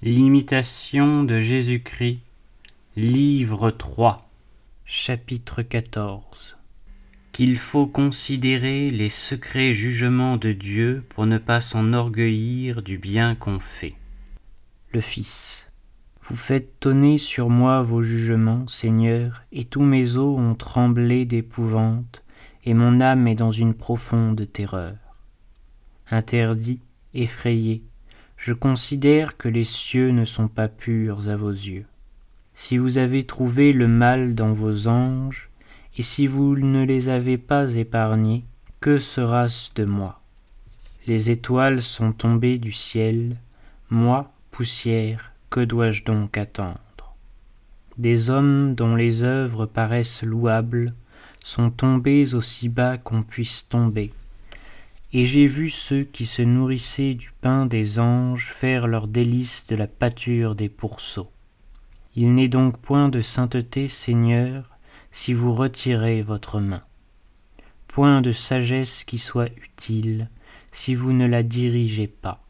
L'imitation de Jésus-Christ, livre 3, chapitre 14. Qu'il faut considérer les secrets jugements de Dieu pour ne pas s'enorgueillir du bien qu'on fait. Le Fils. Vous faites tonner sur moi vos jugements, Seigneur, et tous mes os ont tremblé d'épouvante, et mon âme est dans une profonde terreur. Interdit, effrayé, je considère que les cieux ne sont pas purs à vos yeux. Si vous avez trouvé le mal dans vos anges, et si vous ne les avez pas épargnés, que sera-ce de moi? Les étoiles sont tombées du ciel, moi, poussière, que dois-je donc attendre? Des hommes dont les œuvres paraissent louables sont tombés aussi bas qu'on puisse tomber, et j'ai vu ceux qui se nourrissaient du pain des anges faire leur délice de la pâture des pourceaux. Il n'est donc point de sainteté, Seigneur, si vous retirez votre main. Point de sagesse qui soit utile, si vous ne la dirigez pas.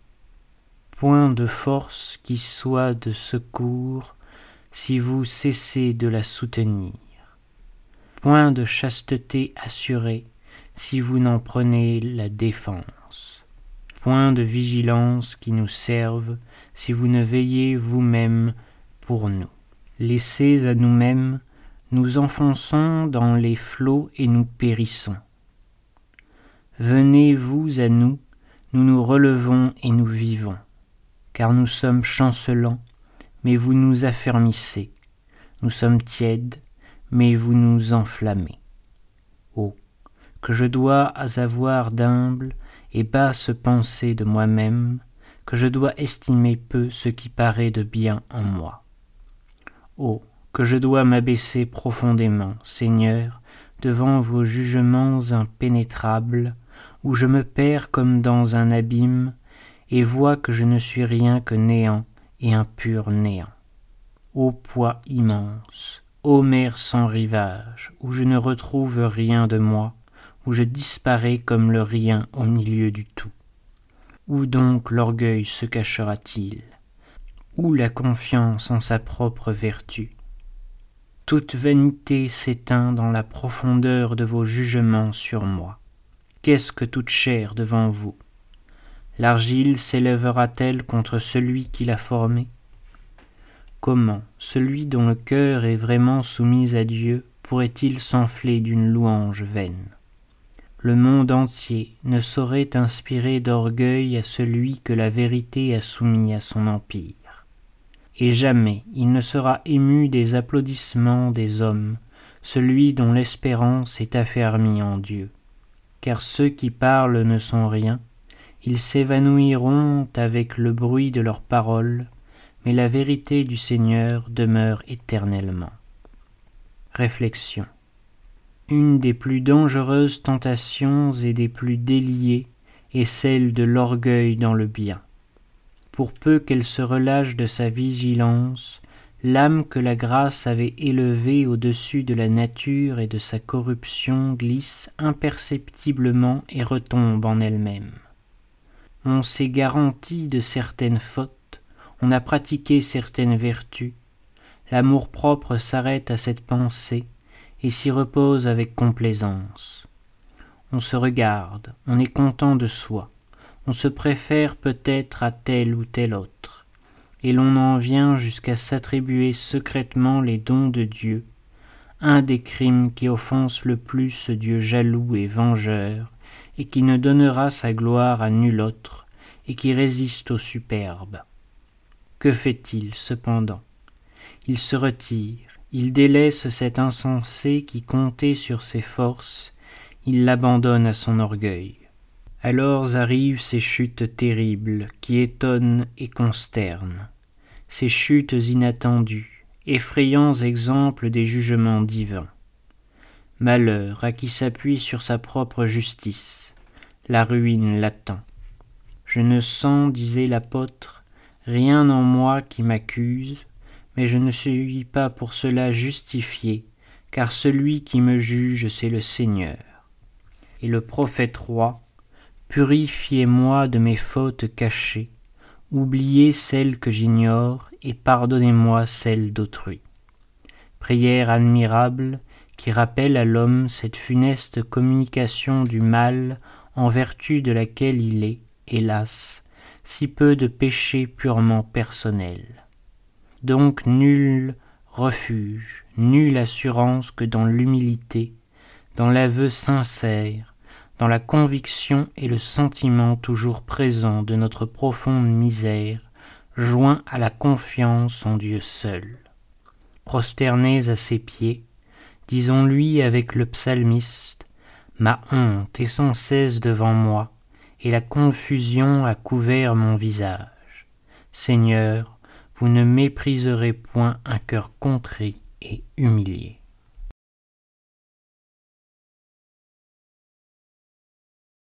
Point de force qui soit de secours, si vous cessez de la soutenir. Point de chasteté assurée, si vous n'en prenez la défense. Point de vigilance qui nous serve si vous ne veillez vous-même pour nous. Laissez à nous-mêmes, nous enfonçons dans les flots et nous périssons. Venez-vous à nous, nous nous relevons et nous vivons, car nous sommes chancelants, mais vous nous affermissez, nous sommes tièdes, mais vous nous enflammez. Que je dois avoir d'humble et basse pensée de moi-même, que je dois estimer peu ce qui paraît de bien en moi. Oh, que je dois m'abaisser profondément, Seigneur, devant vos jugements impénétrables, où je me perds comme dans un abîme, et vois que je ne suis rien que néant et un pur néant. Ô poids immense, ô mer sans rivage, où je ne retrouve rien de moi, où je disparais comme le rien au milieu du tout. Où donc l'orgueil se cachera-t-il? Où la confiance en sa propre vertu? Toute vanité s'éteint dans la profondeur de vos jugements sur moi. Qu'est-ce que toute chair devant vous? L'argile s'élèvera-t-elle contre celui qui l'a formée? Comment celui dont le cœur est vraiment soumis à Dieu pourrait-il s'enfler d'une louange vaine? Le monde entier ne saurait inspirer d'orgueil à celui que la vérité a soumis à son empire. Et jamais il ne sera ému des applaudissements des hommes, celui dont l'espérance est affermie en Dieu. Car ceux qui parlent ne sont rien, ils s'évanouiront avec le bruit de leurs paroles, mais la vérité du Seigneur demeure éternellement. Réflexion. Une des plus dangereuses tentations et des plus déliées est celle de l'orgueil dans le bien. Pour peu qu'elle se relâche de sa vigilance, l'âme que la grâce avait élevée au-dessus de la nature et de sa corruption glisse imperceptiblement et retombe en elle-même. On s'est garanti de certaines fautes, on a pratiqué certaines vertus, l'amour-propre s'arrête à cette pensée, et s'y repose avec complaisance. On se regarde, on est content de soi, on se préfère peut-être à tel ou tel autre, et l'on en vient jusqu'à s'attribuer secrètement les dons de Dieu, un des crimes qui offense le plus ce Dieu jaloux et vengeur, et qui ne donnera sa gloire à nul autre, et qui résiste au superbe. Que fait-il cependant? Il se retire, il délaisse cet insensé qui comptait sur ses forces, il l'abandonne à son orgueil. Alors arrivent ces chutes terribles qui étonnent et consternent, ces chutes inattendues, effrayants exemples des jugements divins. Malheur à qui s'appuie sur sa propre justice, la ruine l'attend. Je ne sens, disait l'apôtre, rien en moi qui m'accuse, mais je ne suis pas pour cela justifié, car celui qui me juge, c'est le Seigneur. Et le prophète roi, purifiez-moi de mes fautes cachées, oubliez celle que j'ignore et pardonnez-moi celle d'autrui. Prière admirable qui rappelle à l'homme cette funeste communication du mal en vertu de laquelle il est, hélas, si peu de péchés purement personnels. Donc nul refuge, nulle assurance que dans l'humilité, dans l'aveu sincère, dans la conviction et le sentiment toujours présent de notre profonde misère, joint à la confiance en Dieu seul. Prosternés à ses pieds, disons-lui avec le psalmiste, Ma honte est sans cesse devant moi, et la confusion a couvert mon visage. Seigneur, vous ne mépriserez point un cœur contrit et humilié.